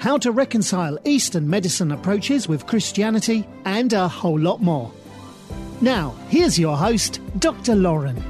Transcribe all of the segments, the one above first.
how to reconcile Eastern medicine approaches with Christianity, and a whole lot more. Now, here's your host, Dr. Lauren.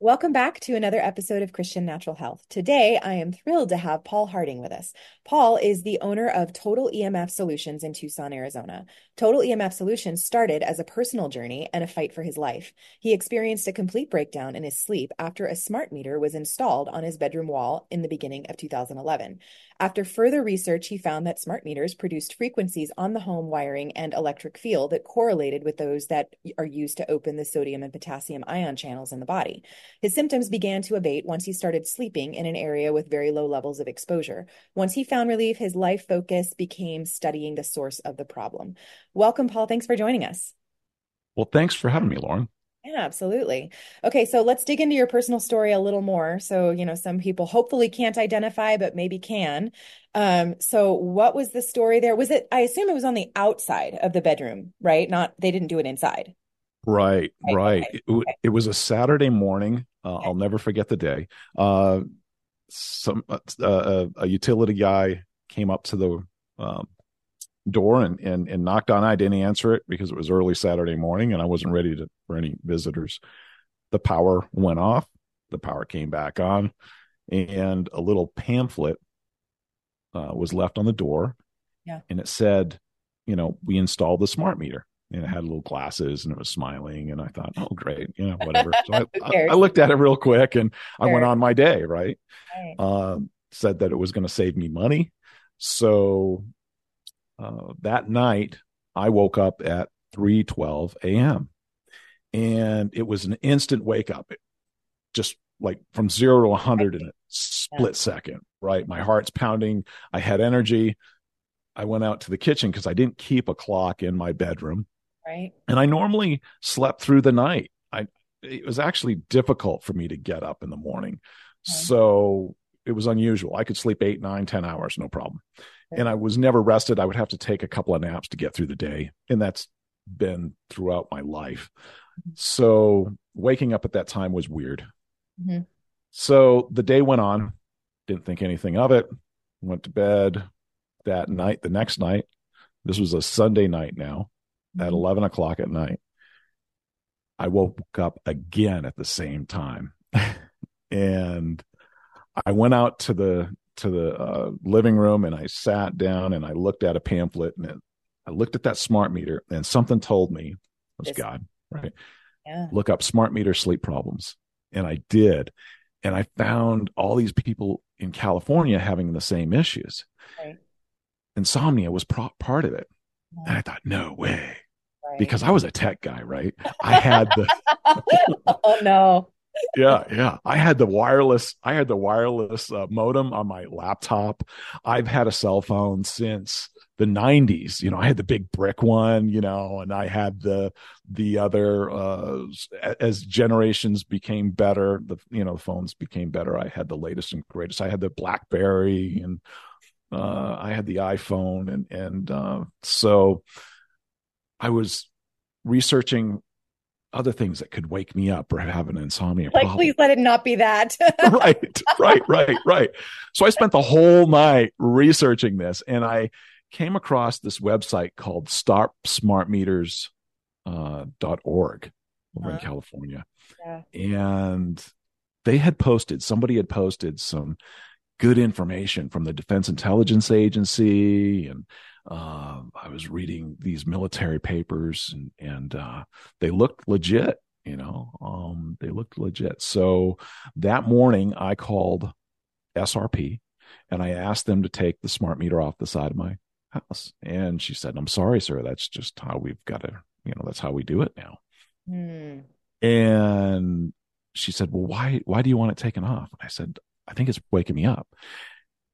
Welcome back to another episode of Christian Natural Health. Today, I am thrilled to have Paul Harding with us. Paul is the owner of Total EMF Solutions in Tucson, Arizona. Total EMF Solutions started as a personal journey and a fight for his life. He experienced a complete breakdown in his sleep after a smart meter was installed on his bedroom wall in the beginning of 2011. After further research, he found that smart meters produced frequencies on the home wiring and electric field that correlated with those that are used to open the sodium and potassium ion channels in the body. His symptoms began to abate once he started sleeping in an area with very low levels of exposure. Once he found relief, his life focus became studying the source of the problem. Welcome, Paul. Thanks for joining us. Well, thanks for having me, Lauren. Yeah, absolutely. Okay, so let's dig into your personal story a little more. So, you know, some people hopefully can't identify, but maybe can. Um, so what was the story there? Was it, I assume it was on the outside of the bedroom, right? Not, they didn't do it inside. Right, right. right. It, it, was a Saturday morning. Uh. I'll never forget the day. Uh, some uh, uh a utility guy came up to the um, door and, and and knocked on. I didn't answer it because it was early Saturday morning and I wasn't ready to for any visitors. The power went off. The power came back on, and a little pamphlet uh, was left on the door. Yeah, and it said, you know, we installed the smart meter. And it had little glasses and it was smiling. And I thought, oh, great, you know, whatever. So I, I, I, looked at it real quick and sure. I went on my day, right? right. Uh, said that it was going to save me money. So uh, that night, I woke up at 3:12 a.m. and it was an instant wake up, it, just like from zero to 100 in a split second. Right, my heart's pounding. I had energy. I went out to the kitchen because I didn't keep a clock in my bedroom. Right, and I normally slept through the night. I it was actually difficult for me to get up in the morning, okay. so it was unusual. I could sleep eight, nine, ten hours, no problem and I was never rested. I would have to take a couple of naps to get through the day. And that's been throughout my life. So waking up at that time was weird. Mm-hmm. So the day went on, didn't think anything of it, went to bed that night, the next night. This was a Sunday night now mm-hmm. At 11 o'clock at night. I woke up again at the same time. and I went out to the to the uh, living room and I sat down and I looked at a pamphlet and it, I looked at that smart meter and something told me it was God, right? Yeah. Look up smart meter sleep problems. And I did. And I found all these people in California having the same issues. Right. Insomnia was pro- part of it. And I thought, no way. Right. Because I was a tech guy, right? I had the Oh no yeah, yeah. I had the wireless. I had the wireless uh, modem on my laptop. I've had a cell phone since the 90s. You know, I had the big brick one. You know, and I had the the other. Uh, as generations became better, the you know the phones became better. I had the latest and greatest. I had the BlackBerry and Uh, I had the iPhone, and and uh, so I was researching other things that could wake me up or have an insomnia like, problem. please let it not be that. right, right, right, right. So I spent the whole night researching this, and I came across this website called StopSmartMeters.org uh, dot org over in Uh-huh. California, Yeah. and they had posted. Somebody had posted some good information from the Defense Intelligence Agency, and uh, I was reading these military papers, and and uh, they looked legit. You know, um, they looked legit. So that morning, I called SRP, and I asked them to take the smart meter off the side of my house. And she said, "I'm sorry, sir. That's just how we've got to. You know, that's how we do it now." Hmm. And she said, Well, why why do you want it taken off? And I said, I think it's waking me up.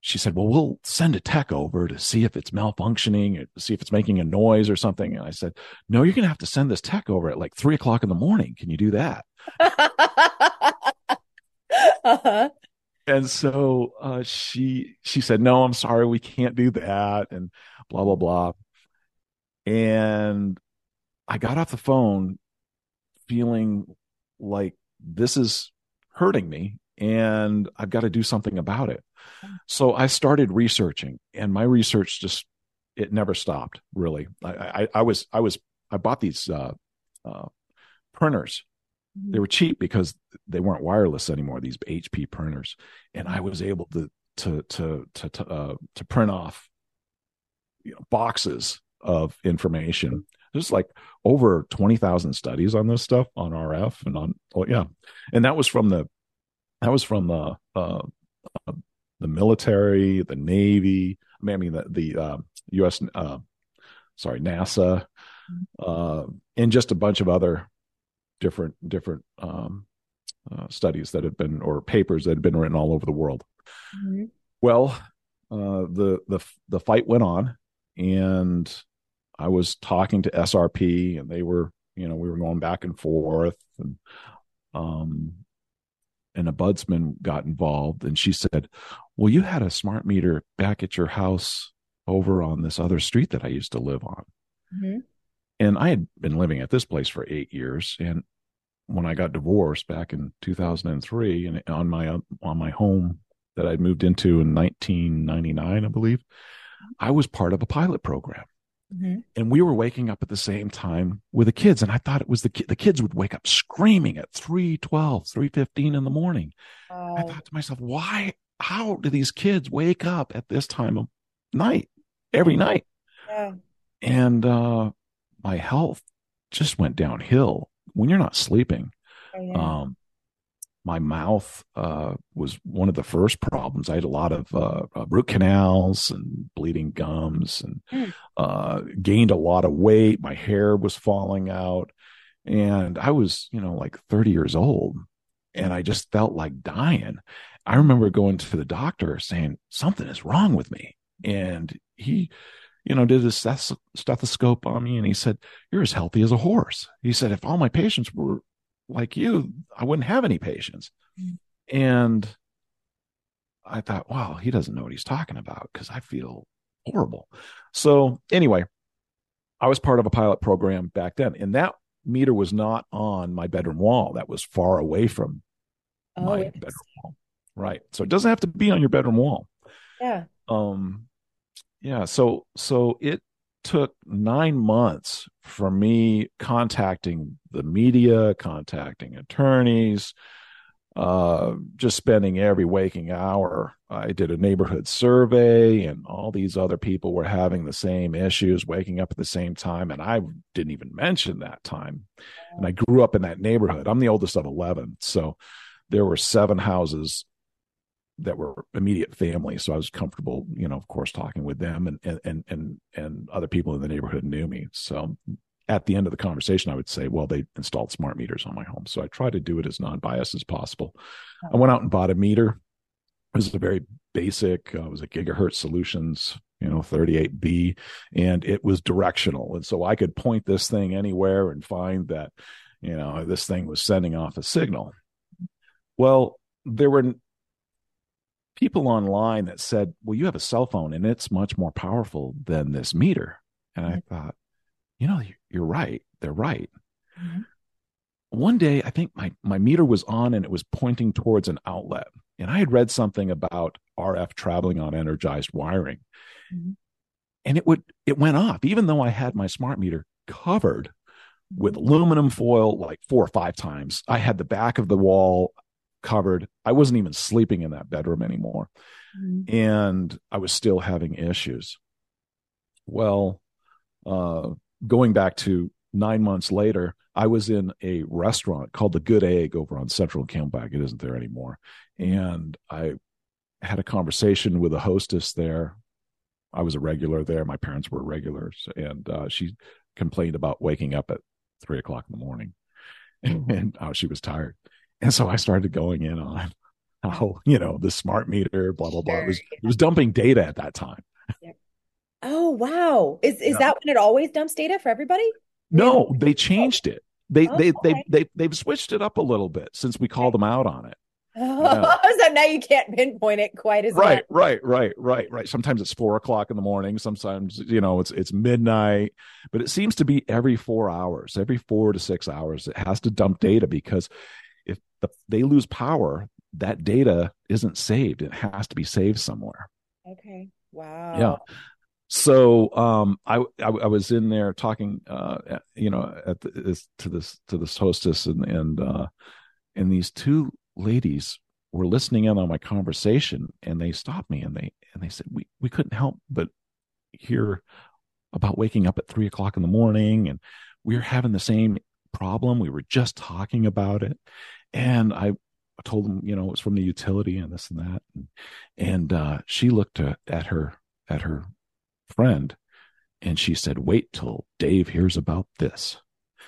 She said, Well, we'll send a tech over to see if it's malfunctioning, or see if it's making a noise or something. And I said, No, you're gonna have to send this tech over at like three o'clock in the morning. Can you do that? uh-huh. And so uh, she she said, "No, I'm sorry, we can't do that," and blah blah blah. And I got off the phone feeling like this is hurting me, and I've got to do something about it. So I started researching, and my research just it never stopped. Really, I I, I was I was I bought these uh, uh, printers. They were cheap because they weren't wireless anymore these hp printers and i was able to to to to to, uh, to print off you know, boxes of information. There's like over 20,000 studies on this stuff on rf and on oh yeah. And that was from the that was from the uh, uh the military the navy i mean the the uh, us uh sorry nasa uh and just a bunch of other different different um, uh, studies that have been or papers that have been written all over the world. Mhm. Well, uh, the the the fight went on, and I was talking to SRP, and they were you know we were going back and forth, and um, and a budsman got involved, and she said, "Well, you had a smart meter back at your house over on this other street that I used to live on." Mhm. and I had been living at this place for eight years. And when I got divorced back in 2003, and on my on my home that I'd moved into in 1999, I believe, I was part of a pilot program, Mhm. and we were waking up at the same time with the kids. And I thought it was the ki- the kids would wake up screaming at 3:12, 3:15 in the morning. I thought to myself, why? How do these kids wake up at this time of night every night? Yeah. and uh my health just went downhill when you're not sleeping Oh, yeah. um my mouth uh was one of the first problems. I had a lot of uh, uh root canals and bleeding gums and Hmm. uh gained a lot of weight. My hair was falling out. And i was you know like 30 years old and i just felt like dying. I remember going to the doctor saying something is wrong with me. And he you know, did his stethoscope on me and he said, You're as healthy as a horse. He said, If all my patients were like you, I wouldn't have any patients. Mm. And I thought, Wow, he doesn't know what he's talking about because I feel horrible. So, anyway, I was part of a pilot program back then, and that meter was not on my bedroom wall. That was far away from Oh, my interesting. bedroom wall. Right. So, it doesn't have to be on your bedroom wall Yeah. um yeah so so it took nine months for me contacting the media contacting attorneys uh just spending every waking hour. I did a neighborhood survey and all these other people were having the same issues waking up at the same time. And i didn't even mention that time. And i grew up in that neighborhood. I'm the oldest of 11 so there were seven houses that were immediate family. So i was comfortable you know of course talking with them and and and and, and other people in the neighborhood knew me. So at the end of the conversation i would say well they installed smart meters on my home. So i tried to do it as non-biased as possible. I went out and bought a meter. It was a very basic uh, it was a gigahertz solutions you know 38b and it was directional. And so i could point this thing anywhere and find that you know this thing was sending off a signal. Well there were people online that said, well, you have a cell phone and it's much more powerful than this meter. And I Mm-hmm. thought, you know, you're right. They're right. Mhm. One day, I think my, my meter was on and it was pointing towards an outlet. And I had read something about RF traveling on energized wiring. Mhm. And it would, it went off, even though I had my smart meter covered with aluminum foil like four or five times. I had the back of the wall covered. I wasn't even sleeping in that bedroom anymore. Mhm. And I was still having issues. Well, uh, going back to nine months later, I was in a restaurant called the Good Egg over on Central Camelback. It isn't there anymore. And I had a conversation with a hostess there. I was a regular there. My parents were regulars. And uh, she complained about waking up at three o'clock in the morning and how she was tired. And so I started going in on how, you know, the smart meter, blah, blah, blah. It was, it was dumping data at that time. Oh, wow. Is is Yeah. that when it always dumps data for everybody? No, they changed it. They, Oh, they, they, okay. they, they've switched it up a little bit since we called them out on it. Oh, so now you can't pinpoint it quite as Right, right, right, right, right. Sometimes it's four o'clock in the morning. Sometimes, you know, it's, it's midnight, but it seems to be every four hours, every four to six hours, it has to dump data because if the, they lose power, that data isn't saved. It has to be saved somewhere. Okay. Wow. Yeah. So um, I, I I was in there talking, uh, you know, at the, this, to this to this hostess, and and uh, and these two ladies were listening in on my conversation, and they stopped me, and they and they said we we couldn't help but hear about waking up at three o'clock in the morning, and we're having the same problem. We were just talking about it, and I told them, you know, it was from the utility and this and that, and, and uh, she looked uh, at her at her friend and she said wait till dave hears about this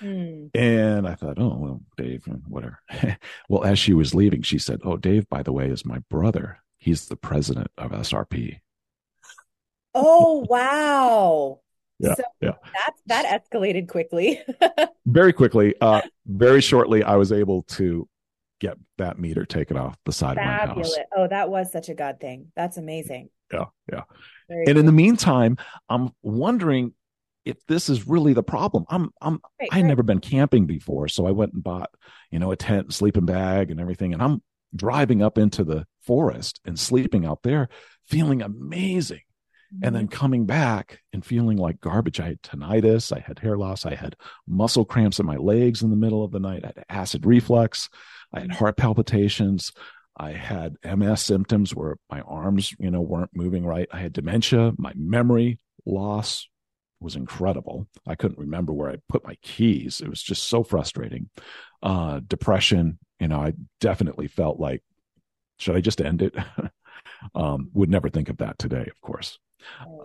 Hmm. and i thought oh well dave whatever well as she was leaving she said oh dave by the way is my brother he's the president of srp Oh, wow. Yeah, So yeah. That that escalated quickly. very quickly uh very shortly i was able to get that meter taken off the side of my Fabulous. house Oh, that was such a God thing. That's amazing. yeah yeah Very and in the meantime i'm wondering if this is really the problem i'm i'm Right, I'd right. never been camping before, so I went and bought, you know, a tent, sleeping bag, and everything. And I'm driving up into the forest and sleeping out there, feeling amazing. And then coming back and feeling like garbage. I had tinnitus, I had hair loss, I had muscle cramps in my legs in the middle of the night, I had acid reflux, I had heart palpitations, I had MS symptoms where my arms, you know, weren't moving right. I had dementia, my memory loss was incredible. I couldn't remember where I put my keys. It was just so frustrating. Uh, depression, you know, I definitely felt like, should I just end it? um, would never think of that today, of course.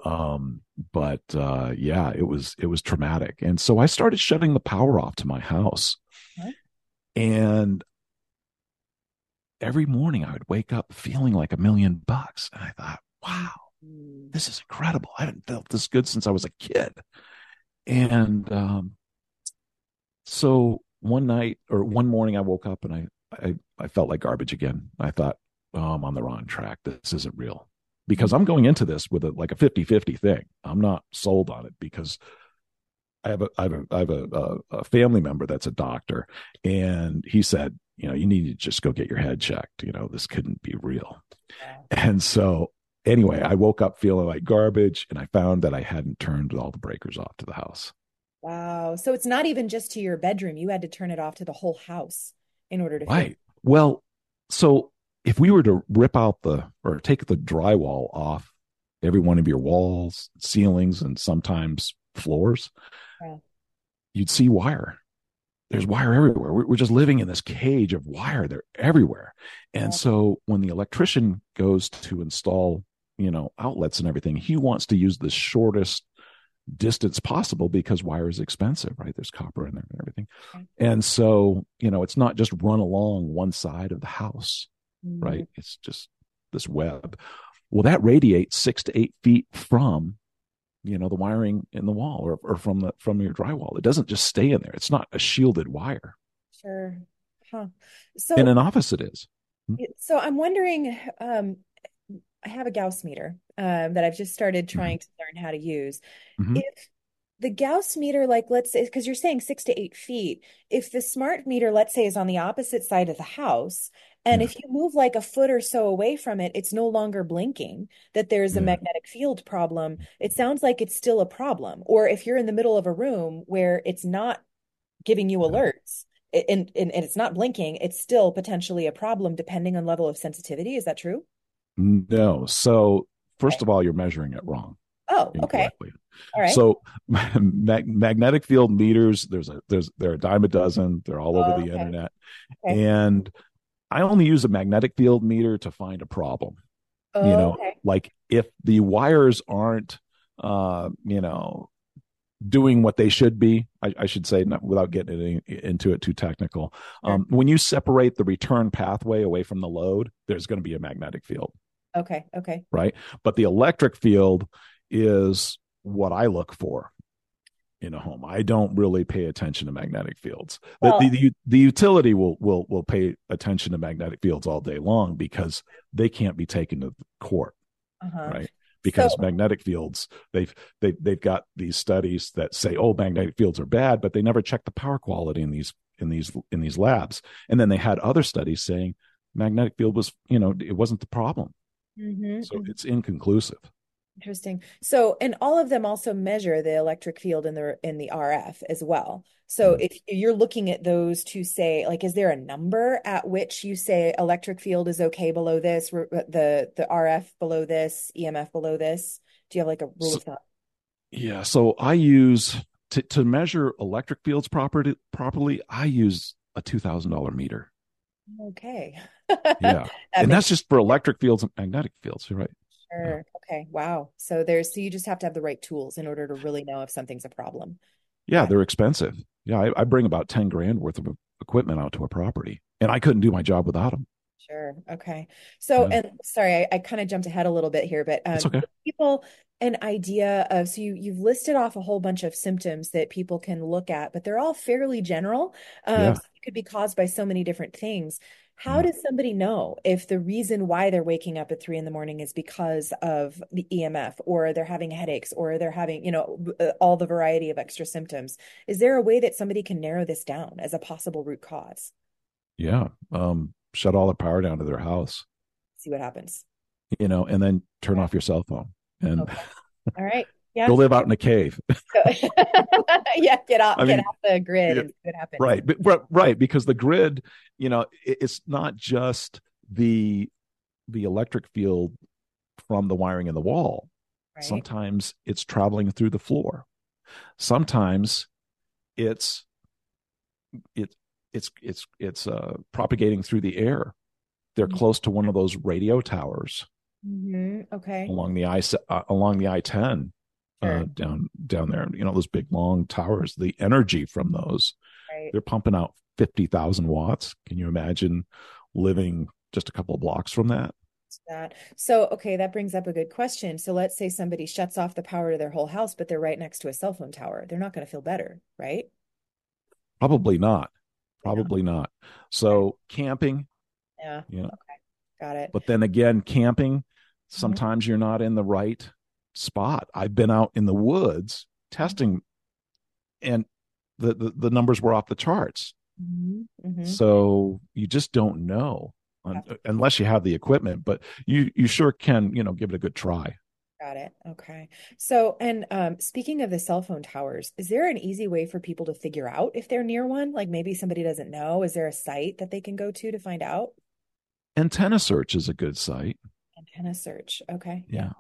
Um, but uh, yeah, it was it was traumatic, and so I started shutting the power off to my house, Okay. and every morning I would wake up feeling like a million bucks, and I thought, wow, Hmm. this is incredible. I haven't felt this good since I was a kid. And um, so one night or one morning, I woke up and I, I, I felt like garbage again. I thought, oh, I'm on the wrong track. This isn't real because I'm going into this with a, like a 50 50 thing. I'm not sold on it because I have a, I have a, I have a, a, a family member that's a doctor and he said, you know, you need to just go get your head checked. You know, this couldn't be real. And so anyway, I woke up feeling like garbage and I found that I hadn't turned all the breakers off to the house. Wow. So it's not even just to your bedroom. You had to turn it off to the whole house in order to feel- Right. Well, so if we were to rip out the or take the drywall off every one of your walls, ceilings, and sometimes floors, Yeah. you'd see wire. There's wire everywhere. We're, just living in this cage of wire. They're everywhere. And Yeah. so when the electrician goes to install, you know, outlets and everything, he wants to use the shortest distance possible because wire is expensive, right? There's copper in there and everything. Okay. And so, you know, it's not just run along one side of the house, Mhm. right? It's just this web. Well, that radiates six to eight feet from, you know, the wiring in the wall or, or from the from your drywall. It doesn't just stay in there. It's not a shielded wire. Sure. Huh. So In an office, it is. So I'm wondering, um, I have a Gauss meter um, that I've just started Mm-hmm. trying to learn how to use. Mhm. If the Gauss meter, like let's say, because you're saying six to eight feet, if the smart meter, let's say, is on the opposite side of the house, and Yeah. if you move like a foot or so away from it, it's no longer blinking, that there's a Yeah. magnetic field problem. It sounds like it's still a problem. Or if you're in the middle of a room where it's not giving you alerts and, and, and it's not blinking, it's still potentially a problem depending on level of sensitivity. Is that true? No. So first Okay. of all, you're measuring it wrong. Oh, okay. All right. So mag- magnetic field meters, there's a there's there are a dime a dozen. They're all over Oh, the okay. internet. Okay. And I only use a magnetic field meter to find a problem. Oh, you know, okay. like if the wires aren't uh, you know, doing what they should be, I, I should say, not, without getting into it too technical. Um, when you separate the return pathway away from the load, there's going to be a magnetic field. Okay. Okay. right? But the electric field is what I look for in a home. I don't really pay attention to magnetic fields. The, Well- the, the, the utility will will will pay attention to magnetic fields all day long because they can't be taken to court, Uh-huh. right? Because So- magnetic fields, they've they they've got these studies that say, oh, magnetic fields are bad, but they never check the power quality in these in these in these labs. And then they had other studies saying magnetic field was, you know, it wasn't the problem. Mhm, So mhm. it's inconclusive. Interesting. So, and all of them also measure the electric field in the in the RF as well. So, Mhm. if you're looking at those to say, like, is there a number at which you say electric field is okay below this, the the RF below this, EMF below this? Do you have like a rule So- of thumb? Yeah, so I use to to measure electric fields properly properly, I use a two thousand dollar meter. Okay. Yeah. That and that's just for electric fields and magnetic fields, right? Sure. Okay. Wow. So there's so you just have to have the right tools in order to really know if something's a problem. Yeah, Yeah. they're expensive. Yeah, I, I bring about ten grand worth of equipment out to a property, and I couldn't do my job without them. Sure. Okay. So, Yeah. and sorry, I, I kind of jumped ahead a little bit here, but um, okay. people an idea of so you you've listed off a whole bunch of symptoms that people can look at, but they're all fairly general. Um, Yeah. so it could be caused by so many different things. How does somebody know if the reason why they're waking up at three in the morning is because of the EMF, or they're having headaches, or they're having, you know, uh, all the variety of extra symptoms? Is there a way that somebody can narrow this down as a possible root cause? Yeah, um, shut all the power down to their house, See what happens. you know, and then turn off your cell phone and Okay. All right. Yeah. go live out in a cave. Yeah, get off, I get mean, off the grid yeah, and what happens. right but, right because the grid you know it, it's not just the the electric field from the wiring in the wall Right. sometimes it's traveling through the floor sometimes it's it it's it's it's uh propagating through the air they're Mhm. close to one of those radio towers hmm Okay. along the i uh, along the i-10 uh, down down there you know those big long towers the energy from those Right. they're pumping out 50,000 watts. Can you imagine living just a couple of blocks from that? That. So, okay, that brings up a good question. So let's say somebody shuts off the power to their whole house, but they're right next to a cell phone tower. They're not going to feel better, right? Probably not. Probably not. So camping, Yeah. you know, Okay. Got it. but then again, camping, Mm-hmm. sometimes you're not in the right spot. I've been out in the woods testing and the, the, the numbers were off the charts. hmm hmm So you just don't know un- unless you have the equipment, but you, you sure can, you know, give it a good try. Got it. Okay. So, and um, speaking of the cell phone towers, is there an easy way for people to figure out if they're near one? Like maybe somebody doesn't know. Is there a site that they can go to to find out? Antenna search is a good site. Antenna search. Okay. Yeah.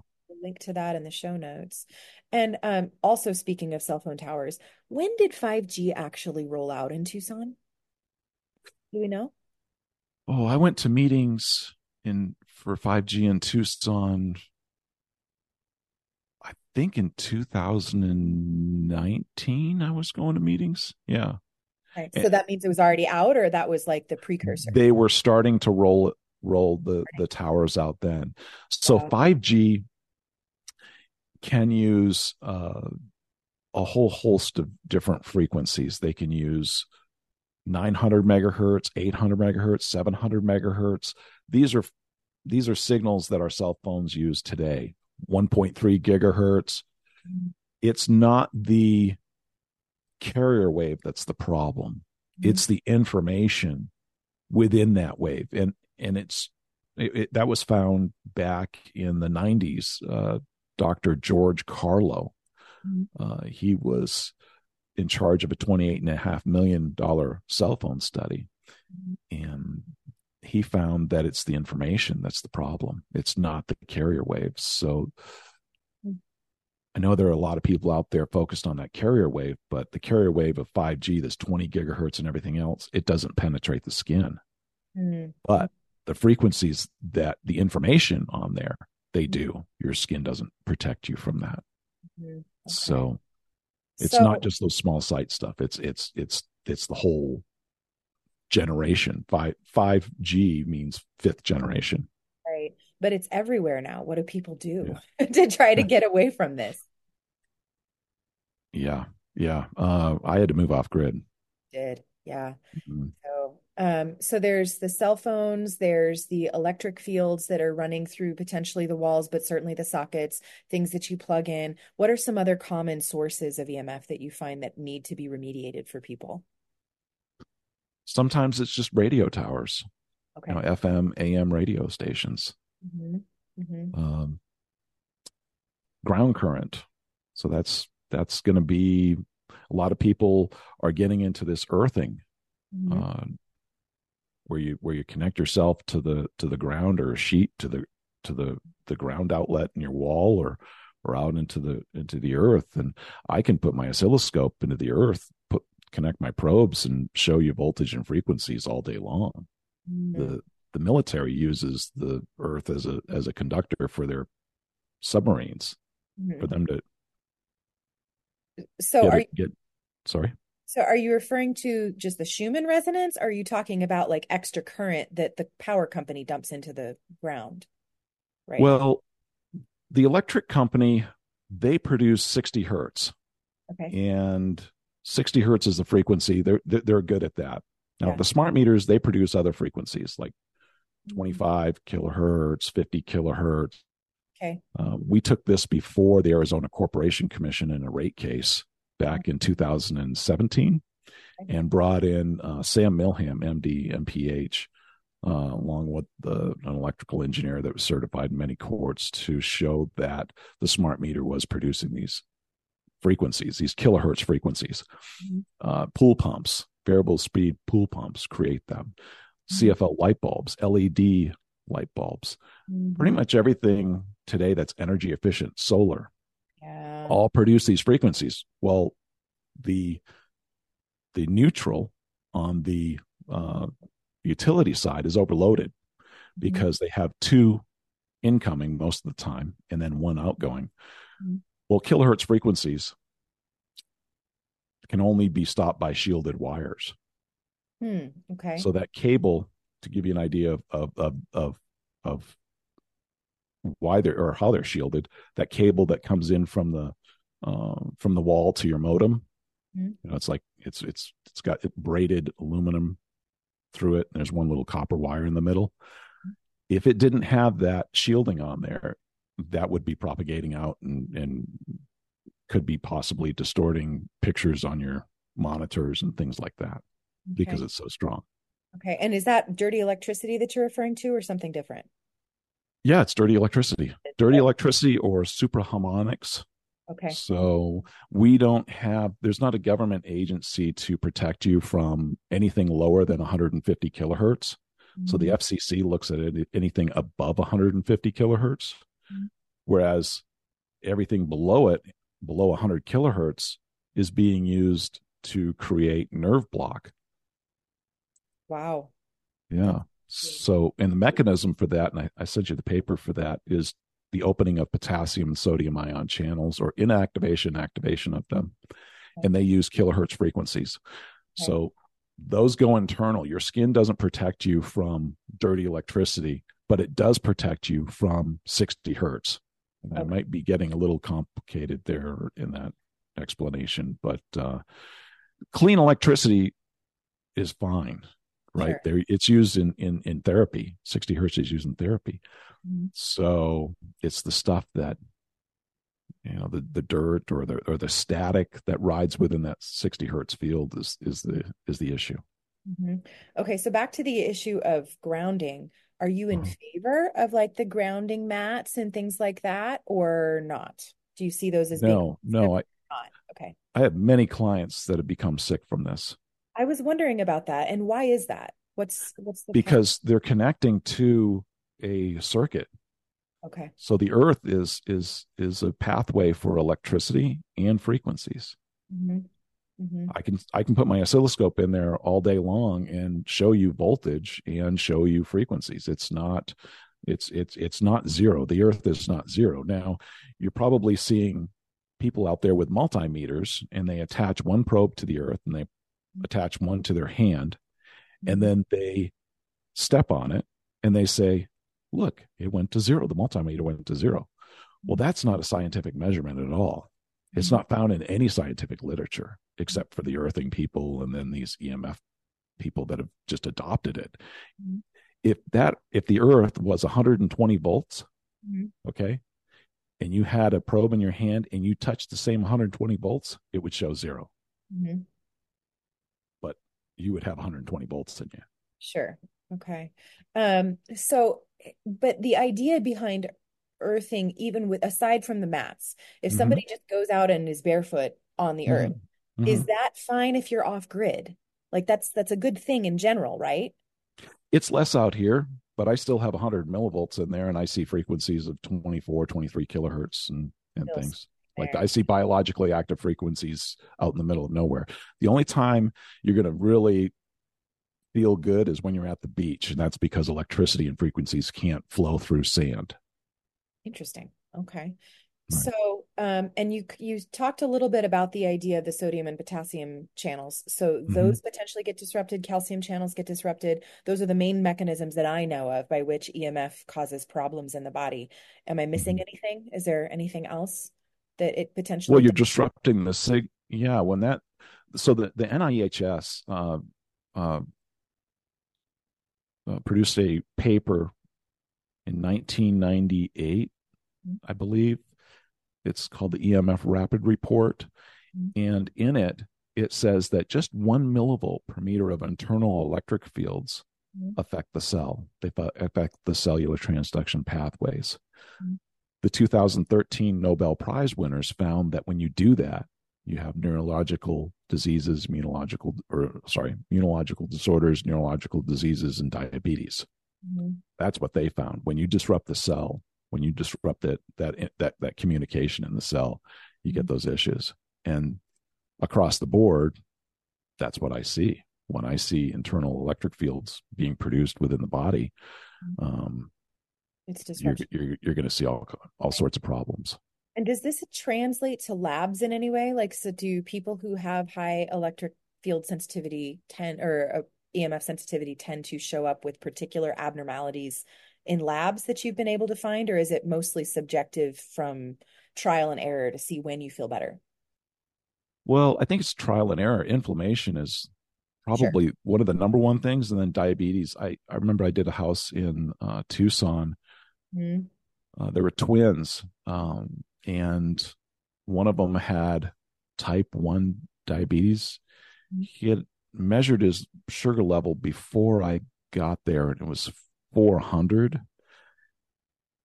Link to that in the show notes. And um, also speaking of cell phone towers, when did 5G actually roll out in Tucson? Do we know? Oh, I went to meetings in for 5G in Tucson. I think in 2019 I was going to meetings. Yeah. Okay. So that means it was already out, or that was like the precursor? They were starting to roll roll the the towers out then. So Wow. 5G can use uh, a whole host of different frequencies. They can use 900 megahertz, 800 megahertz, 700 megahertz. These are these are signals that our cell phones use today 1.3 gigahertz it's not the carrier wave that's the problem mm-hmm. it's the information within that wave and and it's it, it, that was found back in the 90s uh, dr george carlo mm-hmm. uh, he was in charge of a 28 and a half million dollar cell phone study mm-hmm. and he found that it's the information that's the problem it's not the carrier waves so I know there are a lot of people out there focused on that carrier wave, but the carrier wave of 5G, that's 20 gigahertz and everything else, it doesn't penetrate the skin. Mm. But the frequencies that the information on there, they do. Your skin doesn't protect you from that. Mm-hmm. Okay. So it's so, not just those small site stuff. It's it's it's it's the whole generation. Five five G means fifth generation Right. but it's everywhere now. What do people do yeah. to try to get away from this? Yeah. Yeah. Uh, I had to move off grid. Did. Yeah. Mm-hmm. So, um, so there's the cell phones, there's the electric fields that are running through potentially the walls, but certainly the sockets, things that you plug in. What are some other common sources of EMF that you find that need to be remediated for people? Sometimes it's just radio towers. Okay. You know, FM, AM radio stations mm-hmm. Mm-hmm. Um, ground current. So that's that's going to be a lot of people are getting into this earthing, mm-hmm. uh, where you where you connect yourself to the to the ground or a sheet to the to the the ground outlet in your wall or or out into the into the earth and i can put my oscilloscope into the earth put connect my probes and show you voltage and frequencies all day long mm-hmm. the the military uses the Earth as a as a conductor for their submarines mm-hmm. for them to. So are you, get sorry. So are you referring to just the Schumann resonance? Or are you talking about like extra current that the power company dumps into the ground? Right. Well, the electric company they produce 60 hertz. Okay. And 60 hertz is the frequency. They're they're good at that. Now yeah. the smart meters they produce other frequencies like 25 kilohertz, 50 kilohertz. Okay. Uh, we took this before the Arizona Corporation Commission in a rate case back in 2017 and brought in uh, Sam Milham, MD, MPH, uh, along with the, an electrical engineer that was certified in many courts to show that the smart meter was producing these frequencies, these kilohertz frequencies. Mm-hmm. Uh, pool pumps, variable speed pool pumps create them. CFL light bulbs, LED light bulbs, mm-hmm. pretty much everything today that's energy efficient, solar, yeah. all produce these frequencies. Well, the the neutral on the uh, utility side is overloaded mm-hmm. because they have two incoming most of the time and then one outgoing. Mm-hmm. Well, kilohertz frequencies can only be stopped by shielded wires. Hmm, okay. So that cable, to give you an idea of of of of, of why they're or how they're shielded, that cable that comes in from the uh, from the wall to your modem, mm-hmm. you know, it's like it's it's it's got braided aluminum through it. And there's one little copper wire in the middle. Mm-hmm. If it didn't have that shielding on there, that would be propagating out and and could be possibly distorting pictures on your monitors and things like that okay. because it's so strong. Okay. And is that dirty electricity that you're referring to or something different? Yeah, it's dirty electricity. Dirty electricity or supraharmonics. Okay. So we don't have, there's not a government agency to protect you from anything lower than 150 kilohertz. Mm-hmm. So the mm-hmm. FCC looks at it, anything above 150 kilohertz, mm-hmm. whereas everything below it, below 100 kilohertz, is being used to create nerve block. Wow. Yeah. So, and the mechanism for that, and I, I sent you the paper for that, is the opening of potassium and sodium ion channels or inactivation, activation of them. And they use kilohertz frequencies. So those go internal. Your skin doesn't protect you from dirty electricity, but it does protect you from 60 hertz. And I might be getting a little complicated there in that explanation, but uh, clean electricity is fine right? Sure. There, it's used in in in therapy. Sixty hertz is used in therapy. Mhm. So it's the stuff that you know the the dirt or the or the static that rides within that 60 hertz field is is the is the issue Mhm. Okay, so back to the issue of grounding. Are you in Mhm. favor of like the grounding mats and things like that, or not? Do you see those as being no no i not? Okay. i have many clients that have become sick from this I was wondering about that. And why is that? What's what's the because they're connecting to a circuit. Okay. so the earth is is is a pathway for electricity and frequencies. Hmm hmm i can i can put my oscilloscope in there all day long and show you voltage and show you frequencies. It's not it's it's it's not zero. The earth is not zero. Now you're probably seeing people out there with multimeters and they attach one probe to the earth and they attach one to their hand and mm-hmm. then they step on it and they say look it went to zero. The multimeter went to zero. Well mm-hmm. that's not a scientific measurement at all. It's mm-hmm. not found in any scientific literature except for the earthing people and then these emf people that have just adopted it. If that if the earth was 120 volts okay and you had a probe in your hand and you touched the same 120 volts it would show zero. Hmm you would have 120 volts in you Sure. Okay. Um, so, but the idea behind earthing, even with aside from the mats, if Mhm. somebody just goes out and is barefoot on the earth, Mhm. is that fine if you're off grid? Like that's that's a good thing in general, right? it's less out here but i still have 100 millivolts in there and i see frequencies of 24 23 kilohertz and and Still things like i see biologically active frequencies out in the middle of nowhere the only time you're going to really feel good is when you're at the beach and that's because electricity and frequencies can't flow through sand Interesting. Okay. Right. So, um, and you you talked a little bit about the idea of the sodium and potassium channels. So Mm-hmm. those potentially get disrupted, calcium channels get disrupted. Those are the main mechanisms that I know of by which EMF causes problems in the body. Am I missing Mhm. anything? Is there anything else that it potentially well you're disrupting the sig yeah when that so the the nihs uh, uh, uh, produced a paper in 1998 Mhm. i believe it's called the emf rapid report Mhm. and in it it says that just one millivolt per meter of internal electric fields Mhm. affect the cell they affect the cellular transduction pathways. The 2013 nobel prize winners found that when you do that you have neurological diseases immunological or sorry immunological disorders neurological diseases and diabetes. Mhm. that's what they found. When you disrupt the cell when you disrupt that that that that communication in the cell you get those issues. And across the board that's what i see. When i see internal electric fields being produced within the body um, It's you're you're, you're going to see all all sorts of problems And does this translate to labs in any way? Like, so do people who have high electric field sensitivity tend or uh, EMF sensitivity tend to show up with particular abnormalities in labs that you've been able to find, or is it mostly subjective from trial and error to see when you feel better? well i think it's trial and error inflammation is probably one of the number one things and then diabetes i i remember i did a house in uh, tucson Mhm. uh, there were twins um, and one of them had type 1 diabetes Mhm. he had measured his sugar level before i got there and it was 400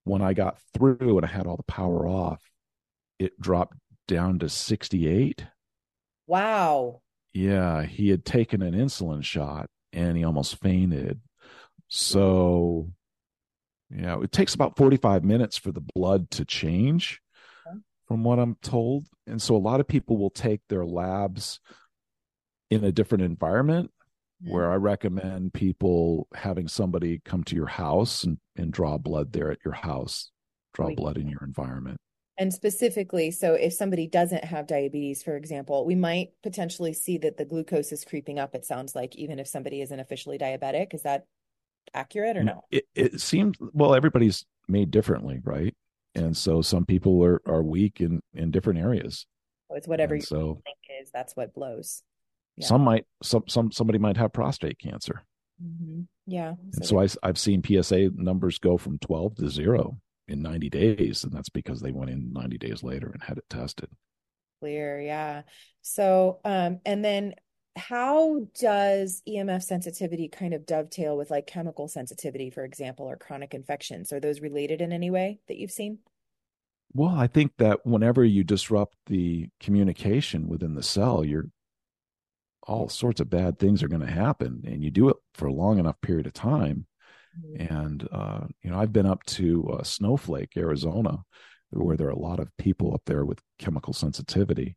when i got through and i had all the power off it dropped down to 68 Wow. yeah he had taken an insulin shot and he almost fainted so yeah it takes about 45 minutes for the blood to change Okay. from what i'm told and so a lot of people will take their labs in a different environment where i recommend people having somebody come to your house and, and draw blood there at your house draw We- blood in your environment And specifically, so if somebody doesn't have diabetes, for example, we might potentially see that the glucose is creeping up, it sounds like, even if somebody isn't officially diabetic. Is that accurate or no? it, it seems well everybody's made differently right and so some people are are weak in in different areas So it's whatever And you so think is, that's what blows. Yeah. some might some some somebody might have prostate cancer Mm-hmm. Yeah. And so I, I've seen PSA numbers go from 12 to zero in 90 days. And that's because they went in 90 days later and had it tested. Clear. Yeah. So, um, and then how does EMF sensitivity kind of dovetail with like chemical sensitivity, for example, or chronic infections? Are those related in any way that you've seen? Well, I think that whenever you disrupt the communication within the cell, you're all sorts of bad things are going to happen, and you do it for a long enough period of time. Mm-hmm. And uh, you know, I've been up to uh, Snowflake, Arizona, where there are a lot of people up there with chemical sensitivity,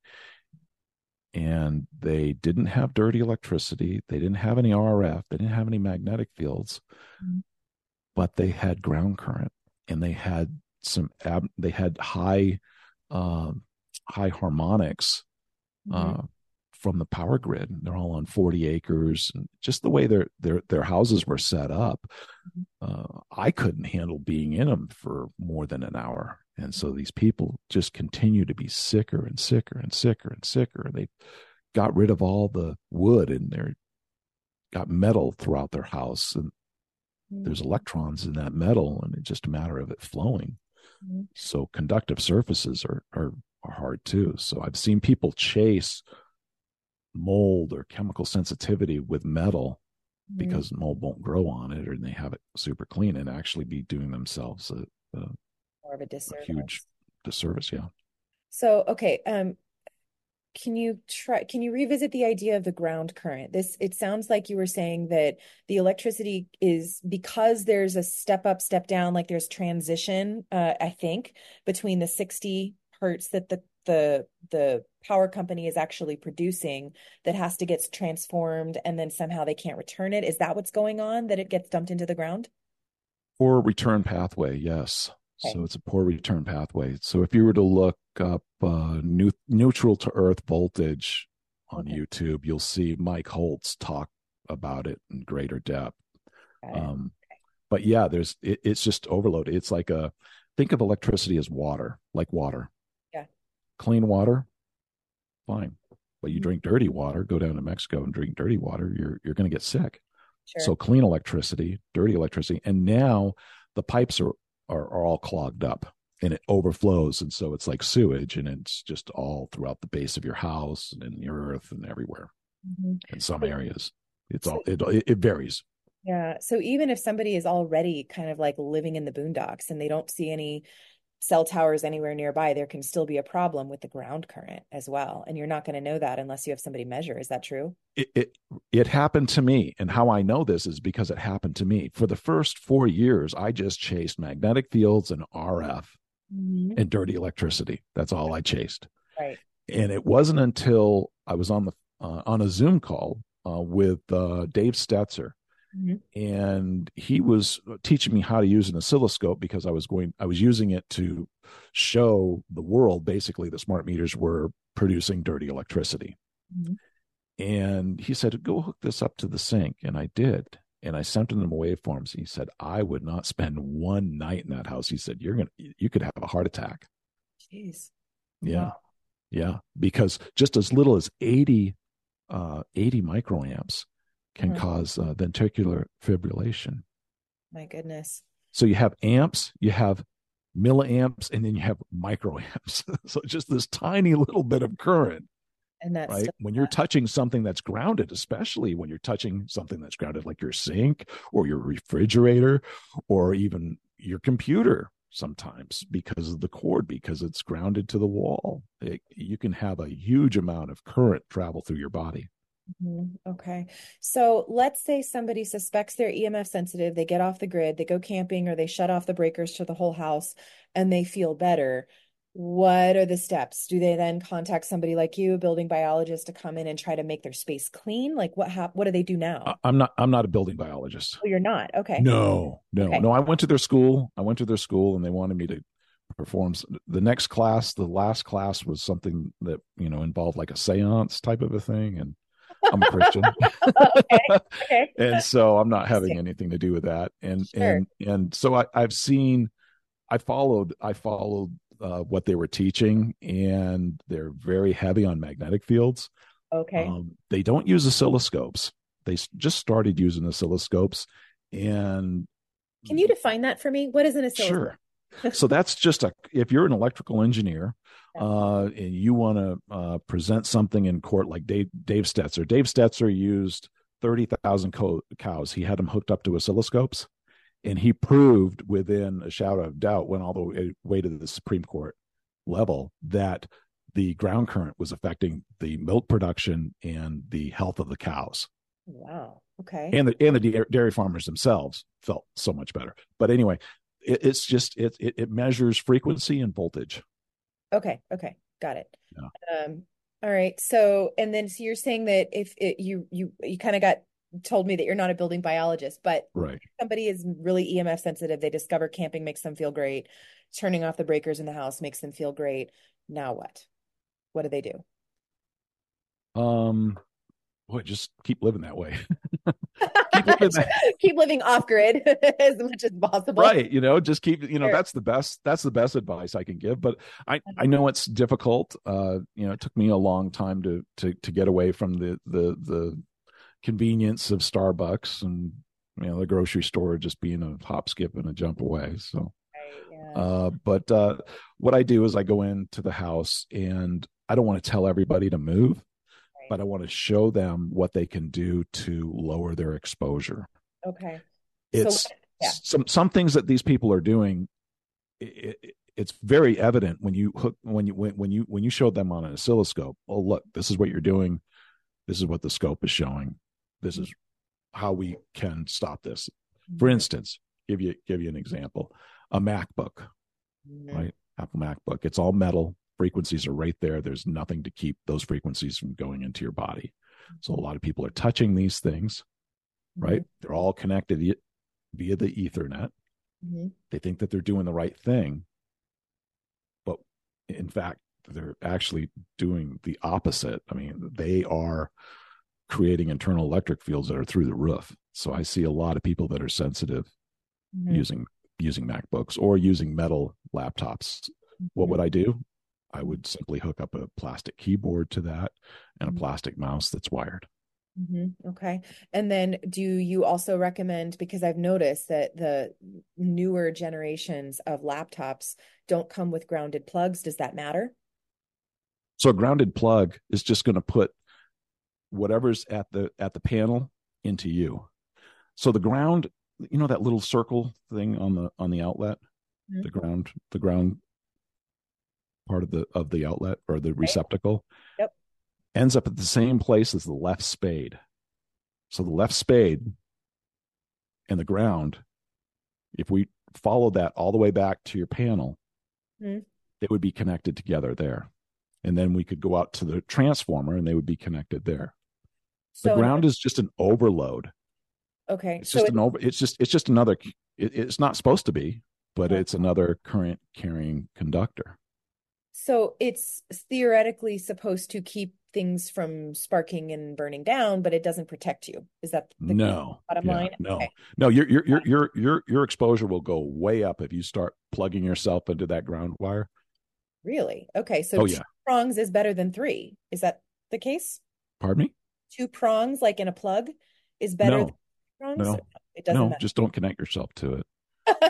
and they didn't have dirty electricity, they didn't have any RF, they didn't have any magnetic fields, mm-hmm. but they had ground current, and they had some ab- they had high uh, high harmonics mm-hmm. uh, from the power grid. They're all on 40 acres. And just the way their their their houses were set up, mm-hmm. uh, I couldn't handle being in them for more than an hour. And so these people just continue to be sicker and sicker and sicker and sicker. And they got rid of all the wood and they got metal throughout their house and there's mm-hmm. electrons in that metal and it's just a matter of it flowing Mm-hmm. So conductive surfaces are, are are hard too. So I've seen people chase mold or chemical sensitivity with metal mm-hmm. because mold won't grow on it, or they have it super clean and actually be doing themselves a, a more of a disservice. A huge disservice. Yeah. So okay, um, can you try can you revisit the idea of the ground current this it sounds like you were saying that the electricity is because there's a step up step down like there's transition uh, i think between the 60 hertz that the the the power company is actually producing that has to get transformed and then somehow they can't return it is that what's going on that it gets dumped into the ground or return pathway yes Okay. So it's a poor return pathway. So if you were to look up uh, new, neutral to earth voltage on okay. YouTube, you'll see Mike Holtz talk about it in greater depth. Um, okay. But yeah, there's it, it's just overloaded. It's like a think of electricity as water, like water. Yeah. Clean water, fine. But you mm-hmm. drink dirty water, go down to Mexico and drink dirty water, you're you're going to get sick. Sure. So clean electricity, dirty electricity, and now the pipes are are, are all clogged up and it overflows. And so it's like sewage and it's just all throughout the base of your house and in the earth and everywhere mm-hmm. in some areas. It's all it, it varies. Yeah. So even if somebody is already kind of like living in the boondocks and they don't see any cell towers anywhere nearby there can still be a problem with the ground current as well and you're not going to know that unless you have somebody measure. Is that true? It, it it happened to me and how i know this is because it happened to me. For the first 4 years i just chased magnetic fields and rf mm-hmm. and dirty electricity. That's all i chased. Right. And it wasn't until i was on the uh, on a zoom call uh, with uh, dave stetzer Mm-hmm. And he was teaching me how to use an oscilloscope because I was going, I was using it to show the world basically that smart meters were producing dirty electricity. Mm-hmm. And he said, Go hook this up to the sink. And I did. And I sent him the waveforms. He said, I would not spend one night in that house. He said, You're going to, you could have a heart attack. Jeez. Yeah. Wow. Yeah. Because just as little as 80, uh, 80 microamps can mm-hmm. cause uh, ventricular fibrillation. My goodness. So you have amps, you have milliamps, and then you have microamps. so just this tiny little bit of current. And that's right. When you're touching something that's grounded, especially when you're touching something that's grounded, like your sink or your refrigerator or even your computer, sometimes because of the cord, because it's grounded to the wall, it, you can have a huge amount of current travel through your body. Mm-hmm. Okay. So let's say somebody suspects they're EMF sensitive, they get off the grid, they go camping, or they shut off the breakers to the whole house and they feel better. What are the steps? Do they then contact somebody like you, a building biologist, to come in and try to make their space clean? Like what hap- what do they do now? I'm not I'm not a building biologist. Oh, you're not. Okay. No, no, okay. no. I went to their school. I went to their school and they wanted me to perform the next class, the last class was something that, you know, involved like a seance type of a thing. And I'm a Christian. okay. okay. and so I'm not having anything to do with that. And sure. and and so I, I've seen I followed I followed uh, what they were teaching, and they're very heavy on magnetic fields. Okay. Um, they don't use oscilloscopes. they just started using oscilloscopes and can you define that for me what is an oscilloscope sure so that's just a if you're an electrical engineer uh, and you want to uh, present something in court like dave, dave stetzer dave stetzer used 30000 co- cows he had them hooked up to oscilloscopes and he proved within a shadow of doubt went all the way to the supreme court level that the ground current was affecting the milk production and the health of the cows. Wow. Okay. And the and the dairy farmers themselves felt so much better. But anyway, it, it's just it, it, it measures frequency and voltage. Okay. Okay. Got it. Yeah. Um. All right. So and then so you're saying that if it, you you you kind of got told me that you're not a building biologist, but right. somebody is really EMF sensitive. They discover camping makes them feel great. Turning off the breakers in the house makes them feel great. Now what? what do they do? Um, boy, just keep living that way. keep, keep living off grid as much as possible. Right. You know, just keep, you know, sure. that's the best, that's the best advice I can give. But I, I know it's difficult. Uh, you know, it took me a long time to, to, to get away from the, the, the convenience of Starbucks and, you know, the grocery store just being a hop, skip, and a jump away. So, uh, but uh, what I do is I go into the house and I don't want to tell everybody to move, right. But I want to show them what they can do to lower their exposure. Okay. It's so, yeah. some some things that these people are doing. It, it, it's very evident when you hook when you when, when you when you show them on an oscilloscope. Oh, look, this is what you're doing. This is what the scope is showing. This is how we can stop this. For mm-hmm. instance, give you give you an example a MacBook, mm-hmm. right? Apple MacBook. It's all metal. Frequencies are right there. There's nothing to keep those frequencies from going into your body. So a lot of people are touching these things, right? Mm-hmm. They're all connected via the Ethernet. Mm-hmm. They think that they're doing the right thing, but in fact, they're actually doing the opposite. I mean, they are creating internal electric fields that are through the roof. So I see a lot of people that are sensitive mm-hmm. using using MacBooks or using metal laptops. What would I do? I would simply hook up a plastic keyboard to that and a mm-hmm. plastic mouse that's wired. Mm-hmm. Okay. And then do you also recommend, because I've noticed that the newer generations of laptops don't come with grounded plugs. Does that matter? So a grounded plug is just going to put whatever's at the at the panel into you. So the ground you know that little circle thing on the on the outlet mm-hmm. the ground the ground part of the of the outlet or the receptacle yep ends up at the same place as the left spade so the left spade and the ground if we follow that all the way back to your panel mm-hmm. it would be connected together there and then we could go out to the transformer and they would be connected there so the ground is just an overload Okay. It's just so an over. It's just it's just another. It, it's not supposed to be, but it's another current carrying conductor. So it's theoretically supposed to keep things from sparking and burning down, but it doesn't protect you. Is that the no bottom yeah, line? No, okay. no. Your your your your your your exposure will go way up if you start plugging yourself into that ground wire. Really? Okay. So oh, two yeah. prongs is better than three. Is that the case? Pardon me. Two prongs, like in a plug, is better. No. No, it doesn't. No, matter. just don't connect yourself to it.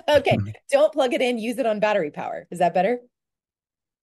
okay, don't plug it in. Use it on battery power. Is that better?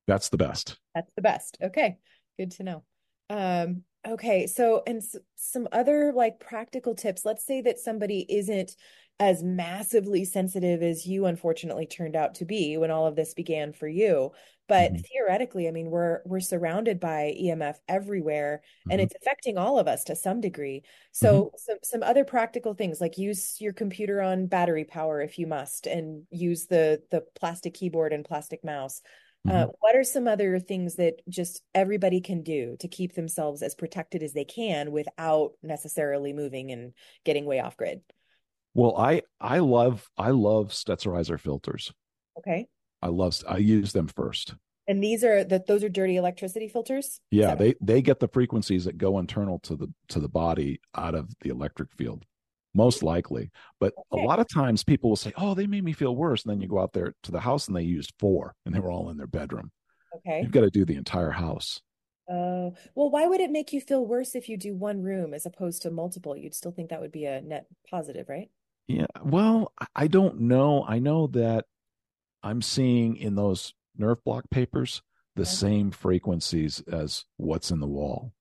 That's the best. That's the best. Okay, good to know. Um, okay, so and s- some other like practical tips. Let's say that somebody isn't as massively sensitive as you unfortunately turned out to be when all of this began for you but mm-hmm. theoretically i mean we're we're surrounded by emf everywhere mm-hmm. and it's affecting all of us to some degree so mm-hmm. some some other practical things like use your computer on battery power if you must and use the the plastic keyboard and plastic mouse uh, mm-hmm. what are some other things that just everybody can do to keep themselves as protected as they can without necessarily moving and getting way off grid well i i love i love Stetzerizer filters okay I love I use them first. And these are that those are dirty electricity filters? Yeah, they they get the frequencies that go internal to the to the body out of the electric field. Most likely. But okay. a lot of times people will say, "Oh, they made me feel worse." And then you go out there to the house and they used 4 and they were all in their bedroom. Okay. You've got to do the entire house. Oh, well, why would it make you feel worse if you do one room as opposed to multiple? You'd still think that would be a net positive, right? Yeah. Well, I don't know. I know that I'm seeing in those nerve block papers the okay. same frequencies as what's in the wall.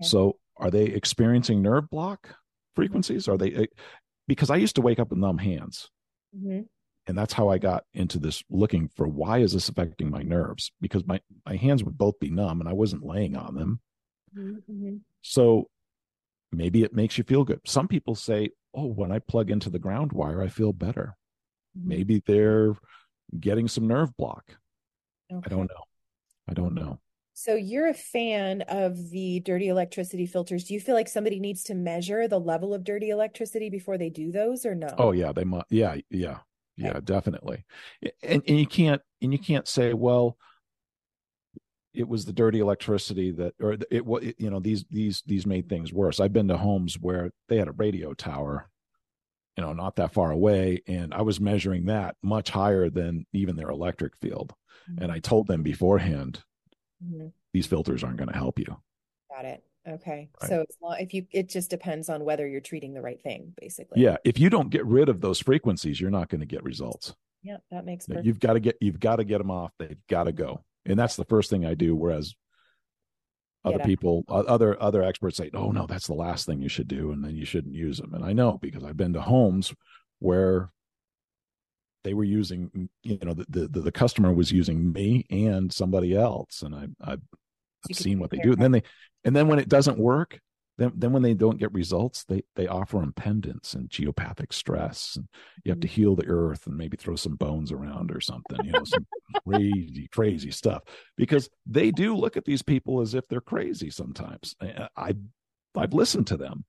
Okay. So are they experiencing nerve block frequencies? Are they, eh, because I used to wake up with numb hands. Mm-hmm. And that's how I got into this looking for why is this affecting my nerves? Because my, my hands would both be numb and I wasn't laying on them. Mm-hmm. So maybe it makes you feel good. Some people say, oh, when I plug into the ground wire, I feel better. Mm-hmm. Maybe they're getting some nerve block. Okay. I don't know. I don't know. So you're a fan of the dirty electricity filters. Do you feel like somebody needs to measure the level of dirty electricity before they do those or no? Oh yeah, they must yeah, yeah. Yeah, okay. definitely. And and you can't and you can't say, well, it was the dirty electricity that or it was you know these these these made things worse. I've been to homes where they had a radio tower you know not that far away and i was measuring that much higher than even their electric field mm-hmm. and i told them beforehand mm-hmm. these filters aren't going to help you. Got it. Okay. Right. so if you it just depends on whether you're treating the right thing basically. Yeah. If you don't get rid of those frequencies you're not going to get results. Yeah that makes perfect. you've got to get you've got to get them off. They've got to go. And that's the first thing i do whereas other people other other experts say oh no that's the last thing you should do and then you shouldn't use them and i know because i've been to homes where they were using you know the the, the customer was using me and somebody else and i i've, I've seen what they do. And then they and then when it doesn't work then then when they don't get results they they offer them pendants and geopathic stress and you have to mm-hmm. heal the earth and maybe throw some bones around or something you know some crazy crazy stuff. Because they do look at these people as if they're crazy sometimes. I i've listened to them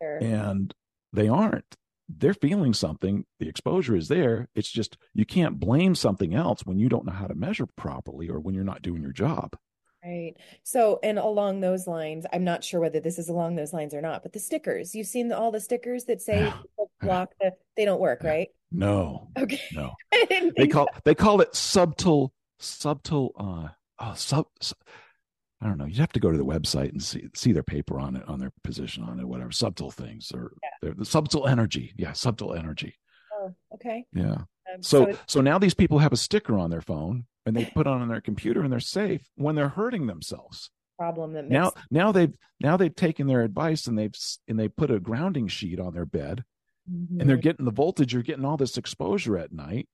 sure. and they aren't they're feeling something the exposure is there it's just you can't blame something else when you don't know how to measure properly or when you're not doing your job Right. So, and along those lines, I'm not sure whether this is along those lines or not, but the stickers, you've seen all the stickers that say block the, they don't work, right? No. Okay. No. they call, they call it subtle, subtle, uh, oh, sub, sub, I don't know. You'd have to go to the website and see see their paper on it, on their position on it, whatever. Subtle things or yeah. the subtle energy. Yeah, subtle energy. Oh, okay. Yeah. Um, so so, so now these people have a sticker on their phone and they put on on their computer and they're safe when they're hurting themselves problem that now now they've now they've taken their advice and they've and they put a grounding sheet on their bed mm-hmm. and they're getting the voltage you're getting all this exposure at night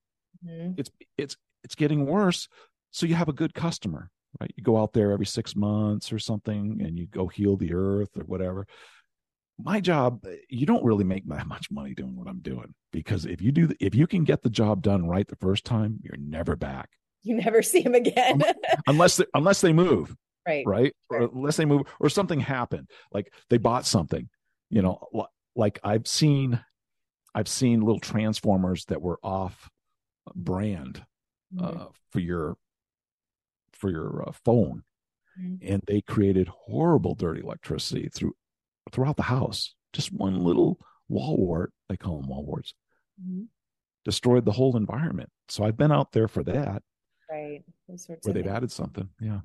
mm-hmm. it's it's it's getting worse so you have a good customer right? You go out there every six months or something and you go heal the earth or whatever. My job you don't really make that much money doing what i'm doing because if you do if you can get the job done right the first time you're never back. You never see him again. Unless they, unless they move right. right? Or unless they move or something happened like they bought something you know like i've seen i've seen little transformers that were off brand mm-hmm. uh, for your for your uh, phone mm-hmm. and they created horrible dirty electricity through throughout the house just one little wall wart they call them wall warts mm-hmm. destroyed the whole environment so i've been out there for that right where they've added something yeah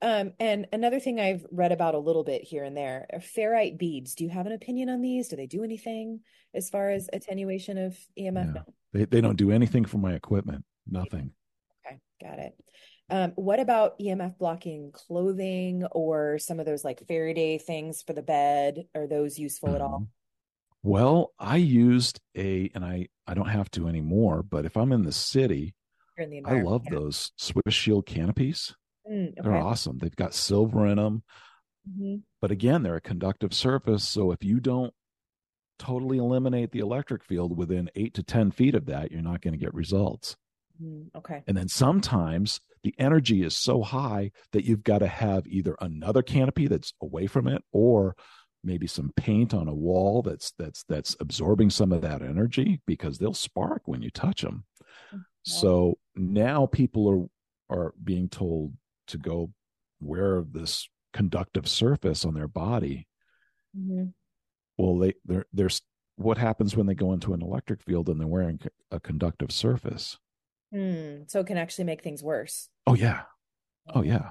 um, and another thing I've read about a little bit here and there are ferrite beads. Do you have an opinion on these? Do they do anything as far as attenuation of EMF? Yeah. They, they don't do anything for my equipment. Nothing. Okay, got it. Um, what about EMF blocking clothing or some of those like Faraday things for the bed? Are those useful mm-hmm. at all? Mm-hmm. Well, I used a, and I I don't have to anymore. But if I'm in the city, in the I love yeah. those Swiss Shield canopies. Mm, okay. They're awesome. They've got silver in them. Mm-hmm. But again, they're a conductive surface. So if you don't totally eliminate the electric field within eight to 10 feet of that, you're not going to get results. Mm, okay. And then sometimes the energy is so high that you've got to have either another canopy that's away from it or maybe some paint on a wall that's that's that's absorbing some of that energy because they'll spark when you touch them. Mm, so now people are are being told to go wear this conductive surface on their body. Mm-hmm. Well, they they're, there's what happens when they go into an electric field and they're wearing a conductive surface. Mm, so it can actually make things worse. Oh yeah, oh yeah.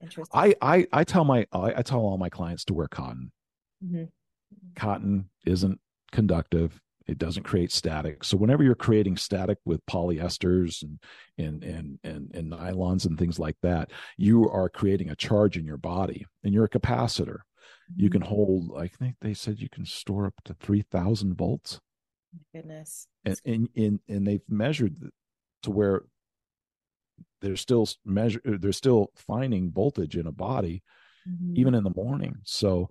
Interesting. I I I tell my I, I tell all my clients to wear cotton. Mm-hmm. Cotton isn't conductive. It doesn't create static. So whenever you're creating static with polyesters and and and and, and nylons and things like that, you are creating a charge in your body, and you're a capacitor. You can Mm-hmm. hold. I think they said you can store up to three thousand volts, My Goodness. and and and, and they've measured to where they're still measure. They're still finding voltage in a body Mhm. even in the morning. So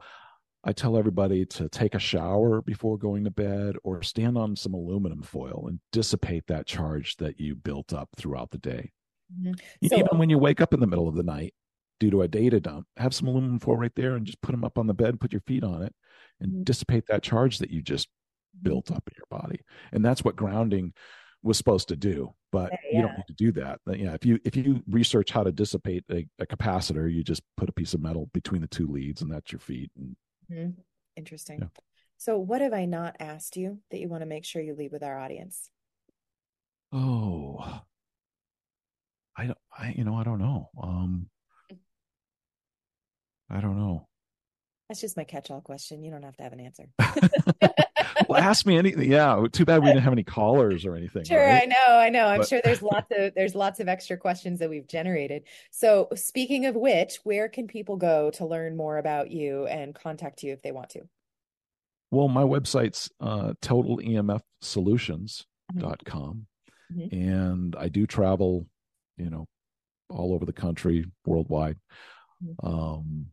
I tell everybody to take a shower before going to bed or stand on some aluminum foil and dissipate that charge that you built up throughout the day. Mhm. E- So- even when you wake up in the middle of the night due to a data dump, have some aluminum foil right there and just put them up on the bed, put your feet on it, and Mhm. dissipate that charge that you just built up in your body. And that's what grounding was supposed to do. But Uh, you don't yeah. need to do that. But, yeah, if you if you research how to dissipate a, a capacitor, you just put a piece of metal between the two leads, and that's your feet. And Mhm. Interesting. Yeah. So, what have I not asked you that you want to make sure you leave with our audience? oh, I don't, I you know I don't know. Um, I don't know. That's just my catch-all question. You don't have to have an answer. well, ask me anything. Yeah, too bad we didn't have any callers or anything. Sure, right? I know, I know. I'm But- sure there's lots of there's lots of extra questions that we've generated. So, speaking of which, where can people go to learn more about you and contact you if they want to? Well, my website's uh, totalemfsolutions.com. Mhm. And I do travel, you know, all over the country, worldwide. Mhm. Um,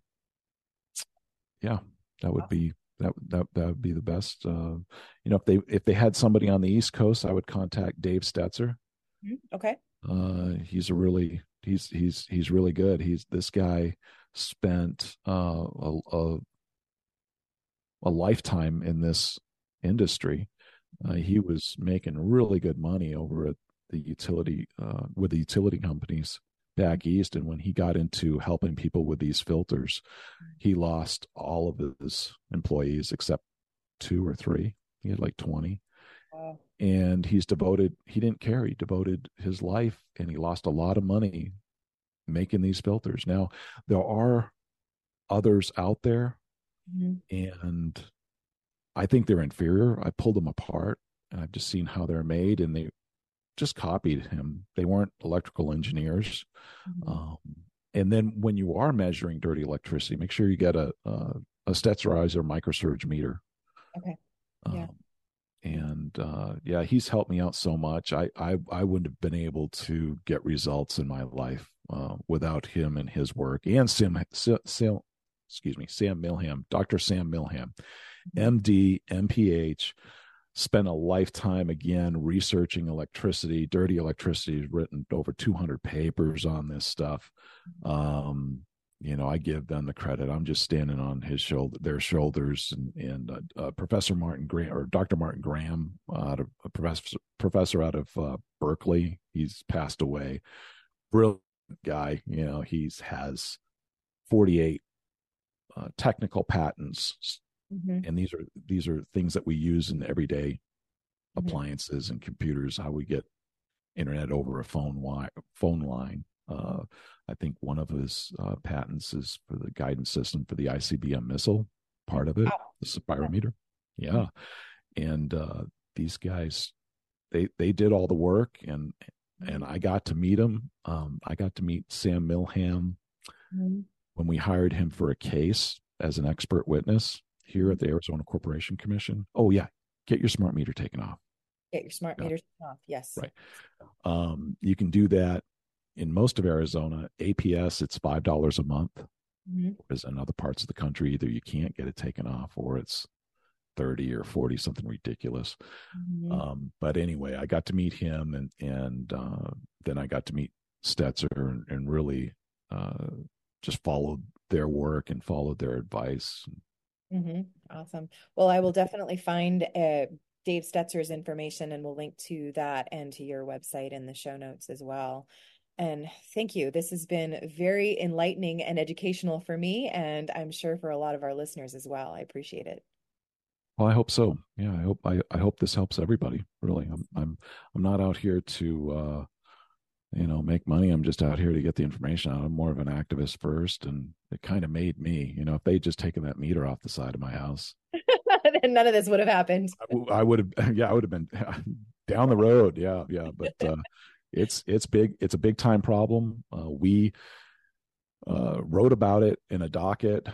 yeah, that would be that that that would be the best. Uh, you know, if they if they had somebody on the East Coast, I would contact Dave Stetzer. Mhm. Okay. Uh, he's a really he's he's he's really good. He's this guy spent uh, a, a a lifetime in this industry. Uh, he was making really good money over at the utility uh, with the utility companies back east. And when he got into helping people with these filters, he lost all of his employees except two or three. He had like twenty Wow. and he's devoted he didn't care he devoted his life and he lost a lot of money making these filters now there are others out there Mhm. and i think they're inferior i pulled them apart and i've just seen how they're made and they just copied him they weren't electrical engineers Mhm. um, and then when you are measuring dirty electricity make sure you get a a, a Stetzerizer microsurge meter Okay. Yeah. um, and uh, yeah, he's helped me out so much. I, I I wouldn't have been able to get results in my life uh, without him and his work. And Sam, Sam, Sam excuse me, Sam Milham, Doctor Sam Milham, MD, MPH, spent a lifetime again researching electricity, dirty electricity. He's written over 200 papers on this stuff. Um, you know, I give them the credit. I'm just standing on his shoulder, their shoulders, and and uh, uh, Professor Martin Graham or Dr. Martin Graham, uh, out of a professor professor out of uh, Berkeley. He's passed away. Brilliant guy. You know, he's has 48 uh, technical patents, Mhm. and these are these are things that we use in everyday Mhm. appliances and computers. How we get internet over a phone wi- phone line. Uh, I think one of his uh, patents is for the guidance system for the ICBM missile. Part of it, Wow. the spirometer. Yeah, and uh, these guys, they they did all the work, and and I got to meet him. Um, I got to meet Sam Milham Mhm. when we hired him for a case as an expert witness here at the Arizona Corporation Commission. Oh yeah, get your smart meter taken off. Get your smart Yeah. meters off. Yes. Right. Um, you can do that in most of Arizona. APS, it's five dollars a month. Mhm. Whereas in other parts of the country, either you can't get it taken off or it's thirty or forty, something ridiculous. Mhm. Um, but anyway, I got to meet him, and and uh, then I got to meet Stetzer, and, and really uh, just followed their work and followed their advice. Hmm Awesome. Well, I will definitely find uh, Dave Stetzer's information and we'll link to that and to your website in the show notes as well. And thank you. This has been very enlightening and educational for me, and I'm sure for a lot of our listeners as well. I appreciate it. Well, I hope so. Yeah, I hope I, I hope this helps everybody. Really, I'm I'm I'm not out here to uh, you know make money. I'm just out here to get the information out. I'm more of an activist first, and it kind of made me. You know, if they'd just taken that meter off the side of my house, then none of this would have happened. I, I would have. Yeah, I would have been down the road. Yeah, yeah. But uh, it's it's big. It's a big time problem. Uh, we uh, wrote about it in a docket,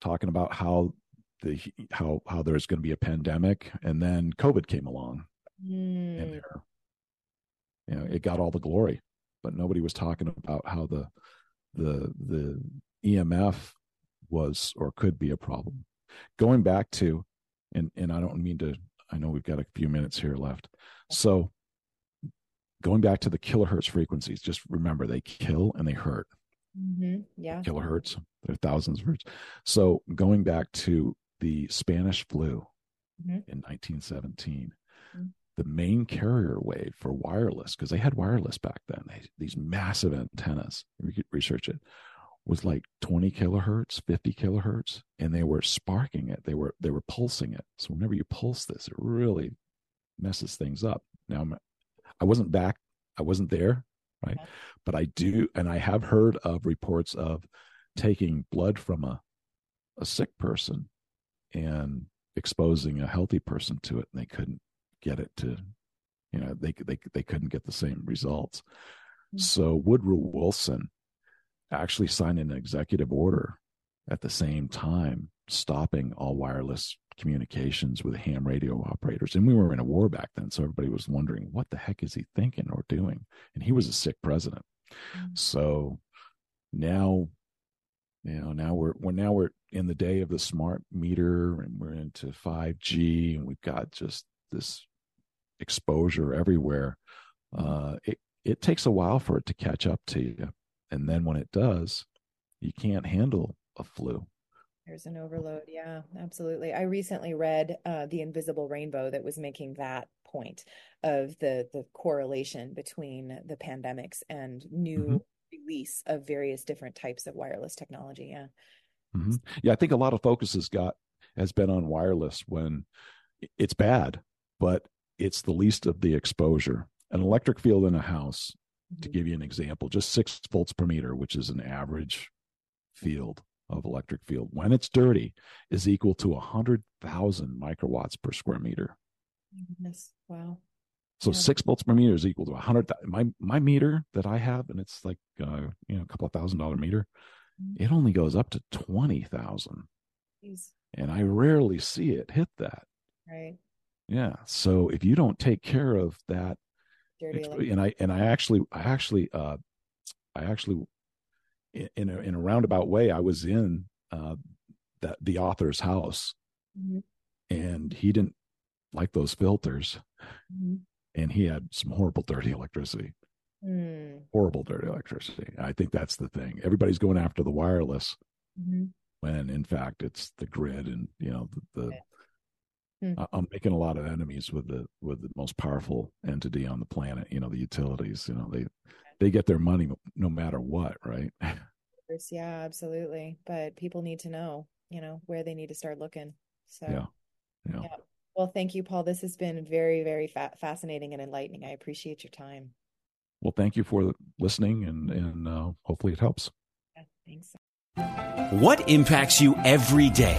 talking about how the how how there's going to be a pandemic, and then COVID came along, mm. and there, you know, it got all the glory, but nobody was talking about how the the the EMF was or could be a problem. Going back to, and and I don't mean to. I know we've got a few minutes here left, so going back to the kilohertz frequencies, just remember they kill and they hurt. Mm-hmm. Yeah. Kilohertz. There are thousands of hertz. So going back to the Spanish flu mm-hmm. in 1917, mm-hmm. The main carrier wave for wireless, because they had wireless back then, they, these massive antennas, you could research it, was like 20 kilohertz, 50 kilohertz, and they were sparking it. They were they were pulsing it. So whenever you pulse this, it really messes things up. Now I wasn't back, I wasn't there, right? Okay. But I do, and I have heard of reports of taking blood from a a sick person and exposing a healthy person to it, and they couldn't get it to, you know, they they they couldn't get the same results. Mm-hmm. So Woodrow Wilson actually signed an executive order at the same time stopping all wireless communications with ham radio operators. And we were in a war back then. So everybody was wondering, what the heck is he thinking or doing? And he was a sick president. Mm-hmm. So now, you know, now we're, we're now we're in the day of the smart meter and we're into 5G and we've got just this exposure everywhere. Mm-hmm. Uh, it, it takes a while for it to catch up to you. And then when it does, you can't handle a flu there's an overload. Yeah, absolutely. I recently read uh, The Invisible Rainbow that was making that point of the the correlation between the pandemics and new mm-hmm. release of various different types of wireless technology. Yeah. Mm-hmm. Yeah, I think a lot of focus has got has been on wireless when it's bad, but it's the least of the exposure. An electric field in a house, mm-hmm. to give you an example, just six volts per meter, which is an average field of electric field when it's dirty is equal to 100,000 microwatts per square meter. Yes. Wow. So yeah. six volts per meter is equal to 100. My my meter that I have, and it's like uh, you know a couple of thousand dollar meter, mm-hmm. it only goes up to twenty thousand, and I rarely see it hit that. Right. Yeah. So if you don't take care of that, and I and I actually I actually uh I actually in a, in a roundabout way, I was in uh, that the author's house, mm-hmm. and he didn't like those filters, mm-hmm. and he had some horrible dirty electricity. Mm. Horrible dirty electricity. I think that's the thing. Everybody's going after the wireless, mm-hmm. when in fact it's the grid, and you know the. the hmm. I'm making a lot of enemies with the with the most powerful entity on the planet. You know, the utilities. You know, they they get their money no matter what, right? Yeah, absolutely. But people need to know, you know, where they need to start looking. So, yeah. Yeah. yeah. Well, thank you, Paul. This has been very, very fa- fascinating and enlightening. I appreciate your time. Well, thank you for listening, and and uh, hopefully it helps. Yeah, thanks. What impacts you every day?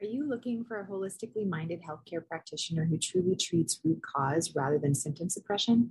Are you looking for a holistically minded healthcare practitioner who truly treats root cause rather than symptom suppression?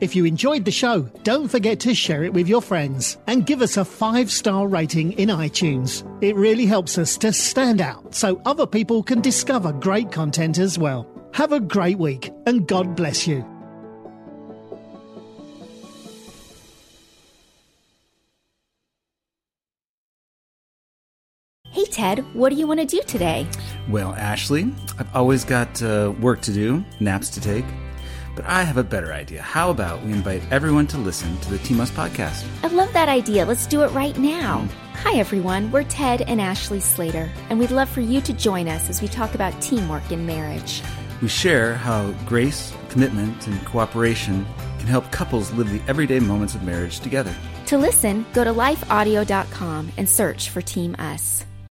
If you enjoyed the show, don't forget to share it with your friends and give us a five star rating in iTunes. It really helps us to stand out so other people can discover great content as well. Have a great week and God bless you. Hey, Ted, what do you want to do today? Well, Ashley, I've always got uh, work to do, naps to take. But I have a better idea. How about we invite everyone to listen to the Team Us podcast? I love that idea. Let's do it right now. Mm. Hi, everyone. We're Ted and Ashley Slater, and we'd love for you to join us as we talk about teamwork in marriage. We share how grace, commitment, and cooperation can help couples live the everyday moments of marriage together. To listen, go to lifeaudio.com and search for Team Us.